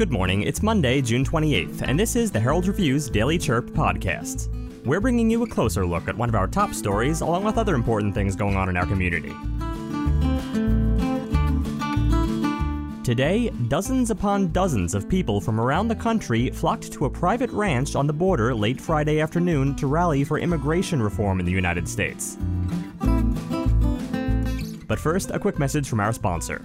Good morning, it's Monday, June 28th, and this is the Herald Review's Daily Chirp podcast. We're bringing you a closer look at one of our top stories, along with other important things going on in our community. Today, dozens upon dozens of people from around the country flocked to a private ranch on the border late Friday afternoon to rally for immigration reform in the United States. But first, a quick message from our sponsor.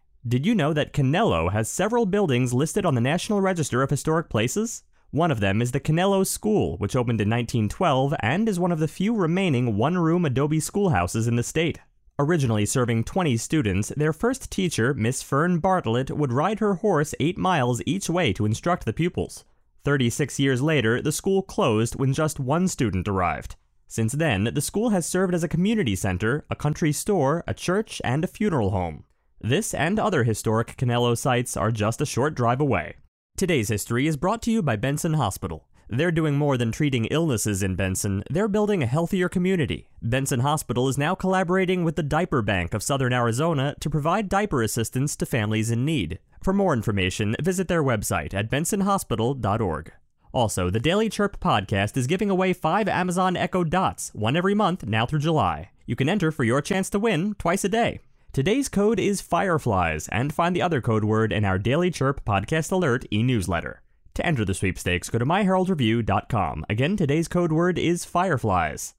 Did you know that Canelo has several buildings listed on the National Register of Historic Places? One of them is the Canelo School, which opened in 1912 and is one of the few remaining one room adobe schoolhouses in the state. Originally serving 20 students, their first teacher, Miss Fern Bartlett, would ride her horse eight miles each way to instruct the pupils. 36 years later, the school closed when just one student arrived. Since then, the school has served as a community center, a country store, a church, and a funeral home. This and other historic Canelo sites are just a short drive away. Today's history is brought to you by Benson Hospital. They're doing more than treating illnesses in Benson, they're building a healthier community. Benson Hospital is now collaborating with the Diaper Bank of Southern Arizona to provide diaper assistance to families in need. For more information, visit their website at bensonhospital.org. Also, the Daily Chirp podcast is giving away five Amazon Echo Dots, one every month now through July. You can enter for your chance to win twice a day. Today's code is Fireflies, and find the other code word in our Daily Chirp Podcast Alert e newsletter. To enter the sweepstakes, go to myheraldreview.com. Again, today's code word is Fireflies.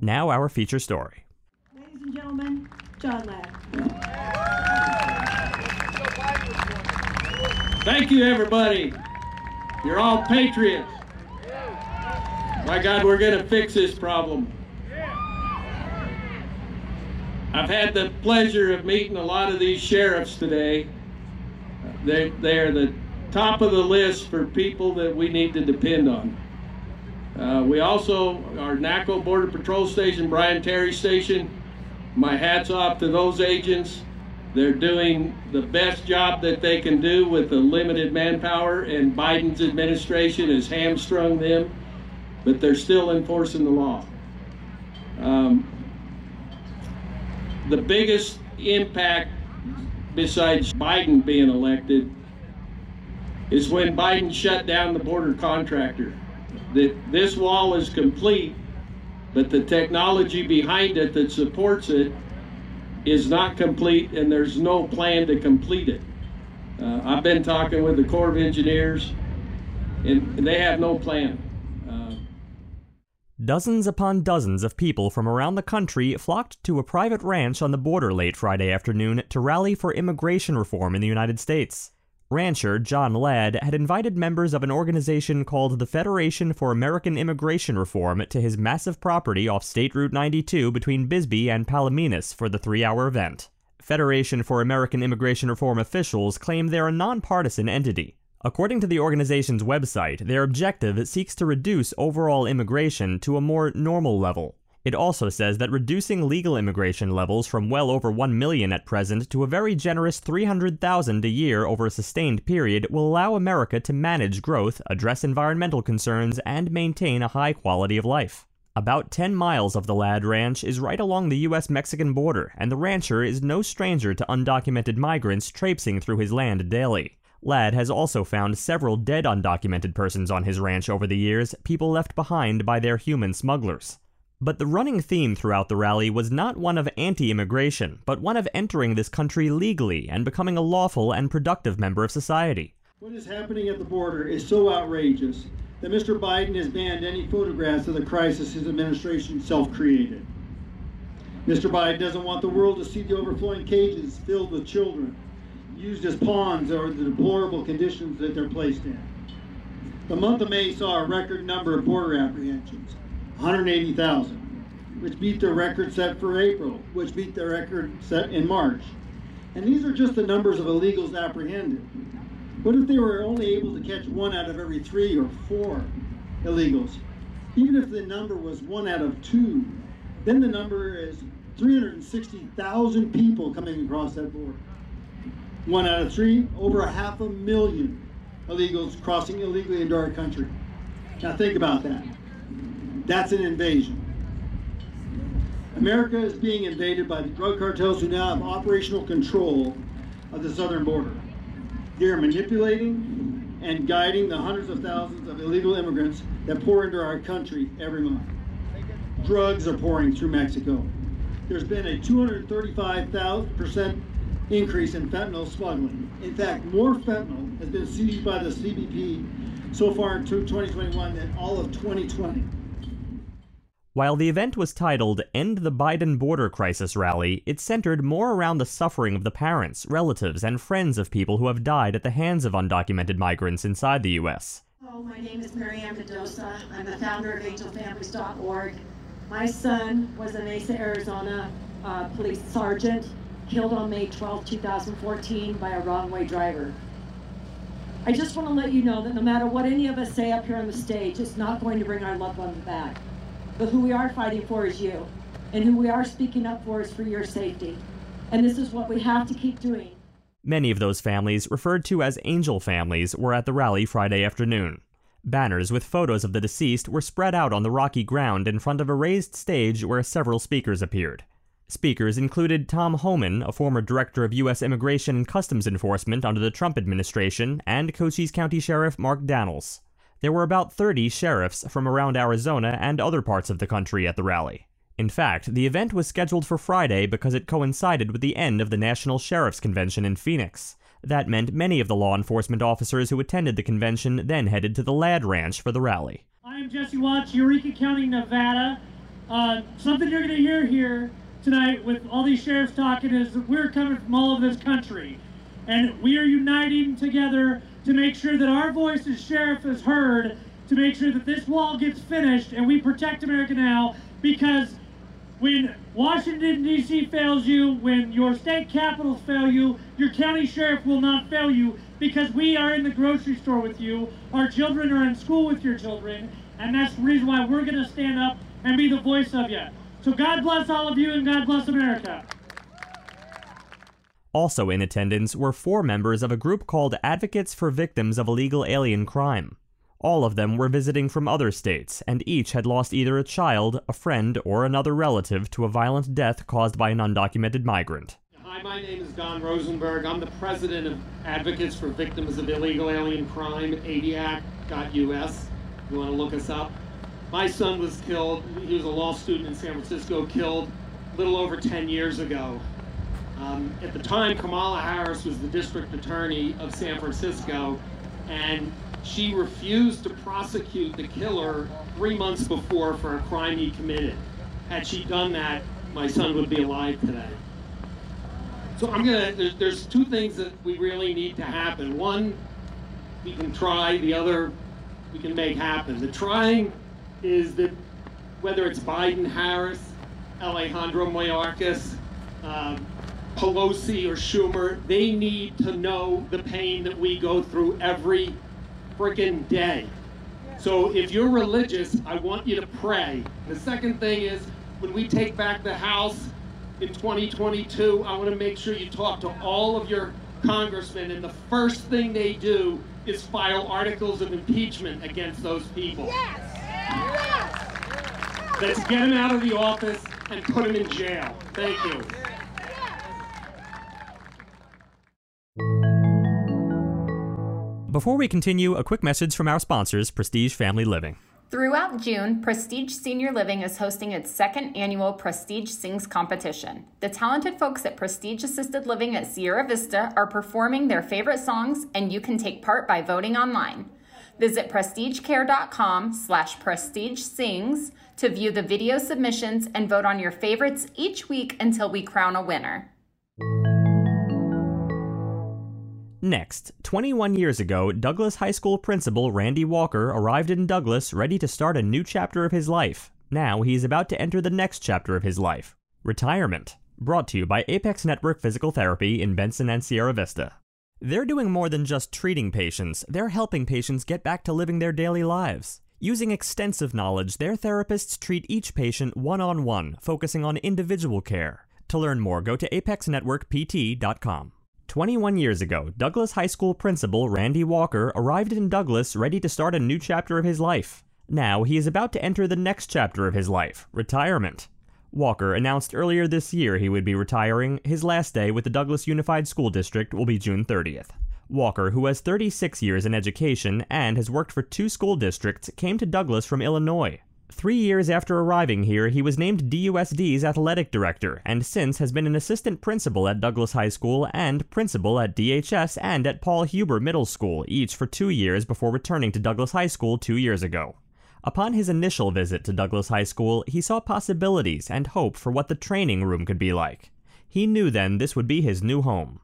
Now, our feature story. Ladies and gentlemen, John Ladd. Thank you, everybody. You're all patriots. My God, we're going to fix this problem. I've had the pleasure of meeting a lot of these sheriffs today. They, they are the top of the list for people that we need to depend on. Uh, we also, our NACO Border Patrol Station, Brian Terry Station, my hat's off to those agents. They're doing the best job that they can do with the limited manpower, and Biden's administration has hamstrung them, but they're still enforcing the law. Um, the biggest impact besides Biden being elected is when Biden shut down the border contractor. That this wall is complete, but the technology behind it that supports it is not complete, and there's no plan to complete it. Uh, I've been talking with the Corps of Engineers, and they have no plan. Dozens upon dozens of people from around the country flocked to a private ranch on the border late Friday afternoon to rally for immigration reform in the United States. Rancher John Ladd had invited members of an organization called the Federation for American Immigration Reform to his massive property off State Route 92 between Bisbee and Palominas for the three hour event. Federation for American Immigration Reform officials claim they're a nonpartisan entity. According to the organization's website, their objective seeks to reduce overall immigration to a more normal level. It also says that reducing legal immigration levels from well over 1 million at present to a very generous 300,000 a year over a sustained period will allow America to manage growth, address environmental concerns, and maintain a high quality of life. About 10 miles of the Ladd Ranch is right along the US Mexican border, and the rancher is no stranger to undocumented migrants traipsing through his land daily. Ladd has also found several dead undocumented persons on his ranch over the years, people left behind by their human smugglers. But the running theme throughout the rally was not one of anti immigration, but one of entering this country legally and becoming a lawful and productive member of society. What is happening at the border is so outrageous that Mr. Biden has banned any photographs of the crisis his administration self created. Mr. Biden doesn't want the world to see the overflowing cages filled with children used as pawns or the deplorable conditions that they're placed in. The month of May saw a record number of border apprehensions, 180,000. which beat the record set for April, which beat the record set in March. And these are just the numbers of illegals apprehended. What if they were only able to catch one out of every three or four illegals? Even if the number was one out of two, then the number is 360,000 people coming across that border. One out of three, over a half a million illegals crossing illegally into our country. Now think about that. That's an invasion. America is being invaded by the drug cartels who now have operational control of the southern border. They are manipulating and guiding the hundreds of thousands of illegal immigrants that pour into our country every month. Drugs are pouring through Mexico. There's been a 235% increase in fentanyl smuggling. In fact, more fentanyl has been seized by the CBP so far in 2021 than all of 2020. While the event was titled End the Biden Border Crisis Rally, it centered more around the suffering of the parents, relatives, and friends of people who have died at the hands of undocumented migrants inside the U.S. Hello, my name is Mary Ann Mendoza. I'm the founder of AngelFamilies.org. My son was a Mesa, Arizona uh, police sergeant killed on May 12, 2014 by a wrong way driver. I just want to let you know that no matter what any of us say up here on the stage, it's not going to bring our loved ones back. But who we are fighting for is you. And who we are speaking up for is for your safety. And this is what we have to keep doing. Many of those families, referred to as angel families, were at the rally Friday afternoon. Banners with photos of the deceased were spread out on the rocky ground in front of a raised stage where several speakers appeared. Speakers included Tom Homan, a former director of U.S. Immigration and Customs Enforcement under the Trump administration, and Cochise County Sheriff Mark Dannels. There were about 30 sheriffs from around Arizona and other parts of the country at the rally. In fact, the event was scheduled for Friday because it coincided with the end of the National Sheriff's Convention in Phoenix. That meant many of the law enforcement officers who attended the convention then headed to the Ladd Ranch for the rally. I am Jesse Watts, Eureka County, Nevada. Uh, something you're going to hear here tonight with all these sheriffs talking is we're coming from all of this country. And we are uniting together to make sure that our voice as sheriff is heard, to make sure that this wall gets finished and we protect America now because when Washington, D.C. fails you, when your state capitals fail you, your county sheriff will not fail you because we are in the grocery store with you, our children are in school with your children, and that's the reason why we're going to stand up and be the voice of you. So God bless all of you and God bless America. Also in attendance were four members of a group called Advocates for Victims of Illegal Alien Crime. All of them were visiting from other states, and each had lost either a child, a friend, or another relative to a violent death caused by an undocumented migrant. Hi, my name is Don Rosenberg. I'm the president of Advocates for Victims of Illegal Alien Crime, AVIAC.us. You want to look us up? My son was killed. He was a law student in San Francisco, killed a little over 10 years ago. Um, at the time, Kamala Harris was the district attorney of San Francisco, and she refused to prosecute the killer three months before for a crime he committed. Had she done that, my son would be alive today. So I'm gonna. There's, there's two things that we really need to happen. One, we can try. The other, we can make happen. The trying is that whether it's Biden, Harris, Alejandro Mayorkas, um, Pelosi or Schumer, they need to know the pain that we go through every freaking day. So if you're religious, I want you to pray. The second thing is when we take back the House in 2022, I want to make sure you talk to all of your congressmen, and the first thing they do is file articles of impeachment against those people. Yes! Yes! Let's get him out of the office and put him in jail. Thank you. Before we continue, a quick message from our sponsors, Prestige Family Living. Throughout June, Prestige Senior Living is hosting its second annual Prestige Sings competition. The talented folks at Prestige Assisted Living at Sierra Vista are performing their favorite songs, and you can take part by voting online. Visit prestigecare.com slash prestigesings to view the video submissions and vote on your favorites each week until we crown a winner. Next, 21 years ago, Douglas High School principal Randy Walker arrived in Douglas ready to start a new chapter of his life. Now he is about to enter the next chapter of his life retirement. Brought to you by Apex Network Physical Therapy in Benson and Sierra Vista. They're doing more than just treating patients, they're helping patients get back to living their daily lives. Using extensive knowledge, their therapists treat each patient one on one, focusing on individual care. To learn more, go to apexnetworkpt.com. 21 years ago, Douglas High School principal Randy Walker arrived in Douglas ready to start a new chapter of his life. Now he is about to enter the next chapter of his life retirement. Walker announced earlier this year he would be retiring. His last day with the Douglas Unified School District will be June 30th. Walker, who has 36 years in education and has worked for two school districts, came to Douglas from Illinois. Three years after arriving here, he was named DUSD's athletic director and since has been an assistant principal at Douglas High School and principal at DHS and at Paul Huber Middle School, each for two years before returning to Douglas High School two years ago. Upon his initial visit to Douglas High School, he saw possibilities and hope for what the training room could be like. He knew then this would be his new home.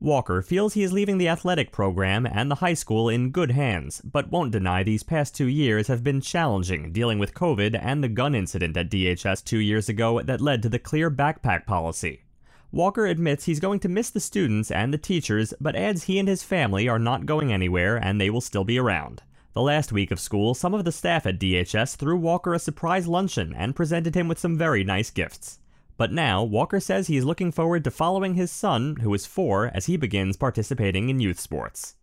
Walker feels he is leaving the athletic program and the high school in good hands, but won't deny these past two years have been challenging dealing with COVID and the gun incident at DHS two years ago that led to the clear backpack policy. Walker admits he's going to miss the students and the teachers, but adds he and his family are not going anywhere and they will still be around. The last week of school, some of the staff at DHS threw Walker a surprise luncheon and presented him with some very nice gifts. But now, Walker says he is looking forward to following his son, who is four, as he begins participating in youth sports.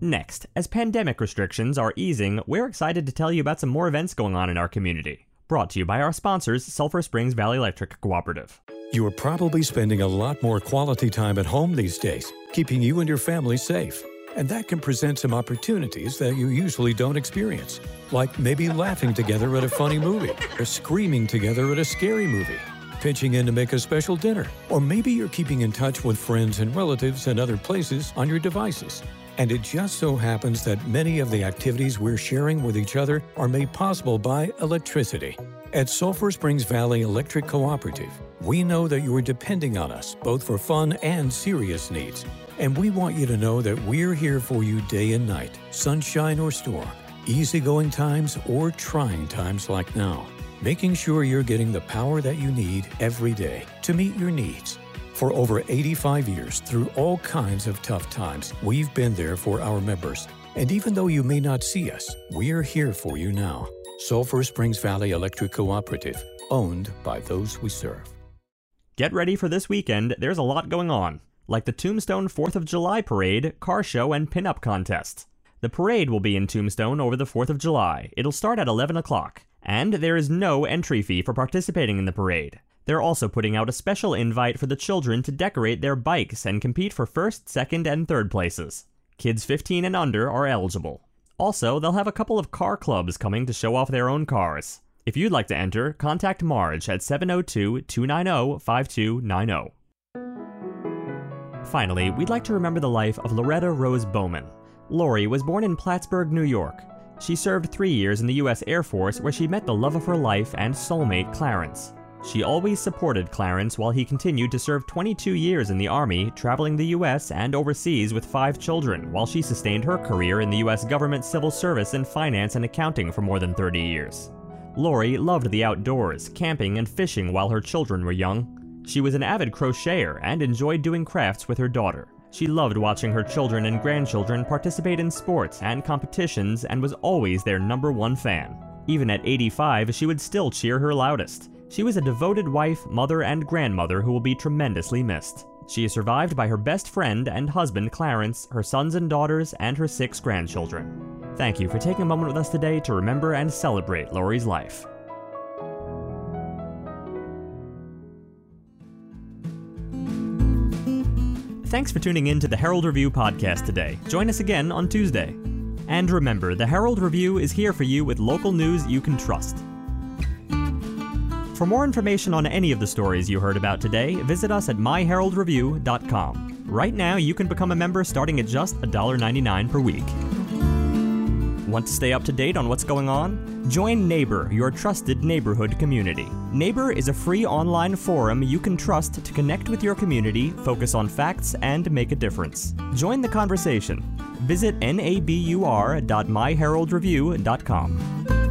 Next, as pandemic restrictions are easing, we're excited to tell you about some more events going on in our community. Brought to you by our sponsors, Sulphur Springs Valley Electric Cooperative. You are probably spending a lot more quality time at home these days, keeping you and your family safe. And that can present some opportunities that you usually don't experience, like maybe laughing together at a funny movie, or screaming together at a scary movie, pitching in to make a special dinner, or maybe you're keeping in touch with friends and relatives in other places on your devices. And it just so happens that many of the activities we're sharing with each other are made possible by electricity. At Sulphur Springs Valley Electric Cooperative, we know that you are depending on us both for fun and serious needs. And we want you to know that we're here for you day and night, sunshine or storm, easygoing times or trying times like now, making sure you're getting the power that you need every day to meet your needs. For over 85 years, through all kinds of tough times, we've been there for our members. And even though you may not see us, we're here for you now. Sulphur Springs Valley Electric Cooperative, owned by those we serve. Get ready for this weekend, there's a lot going on like the Tombstone 4th of July parade, car show, and pinup contest. The parade will be in Tombstone over the 4th of July. It'll start at 11 o'clock, and there is no entry fee for participating in the parade. They're also putting out a special invite for the children to decorate their bikes and compete for first, second, and third places. Kids 15 and under are eligible. Also, they'll have a couple of car clubs coming to show off their own cars. If you'd like to enter, contact Marge at 702 290 5290. Finally, we'd like to remember the life of Loretta Rose Bowman. Lori was born in Plattsburgh, New York. She served three years in the U.S. Air Force where she met the love of her life and soulmate Clarence. She always supported Clarence while he continued to serve 22 years in the Army, traveling the U.S. and overseas with five children, while she sustained her career in the U.S. government civil service in finance and accounting for more than 30 years. Lori loved the outdoors, camping and fishing while her children were young. She was an avid crocheter and enjoyed doing crafts with her daughter. She loved watching her children and grandchildren participate in sports and competitions and was always their number one fan. Even at 85, she would still cheer her loudest. She was a devoted wife, mother, and grandmother who will be tremendously missed. She is survived by her best friend and husband, Clarence, her sons and daughters, and her six grandchildren. Thank you for taking a moment with us today to remember and celebrate Lori's life. Thanks for tuning in to the Herald Review podcast today. Join us again on Tuesday. And remember, the Herald Review is here for you with local news you can trust. For more information on any of the stories you heard about today, visit us at myheraldreview.com. Right now, you can become a member starting at just $1.99 per week. Want to stay up to date on what's going on? Join Nabur, your trusted neighborhood community. Nabur is a free online forum you can trust to connect with your community, focus on facts, and make a difference. Join the conversation. Visit nabur.myheraldreview.com.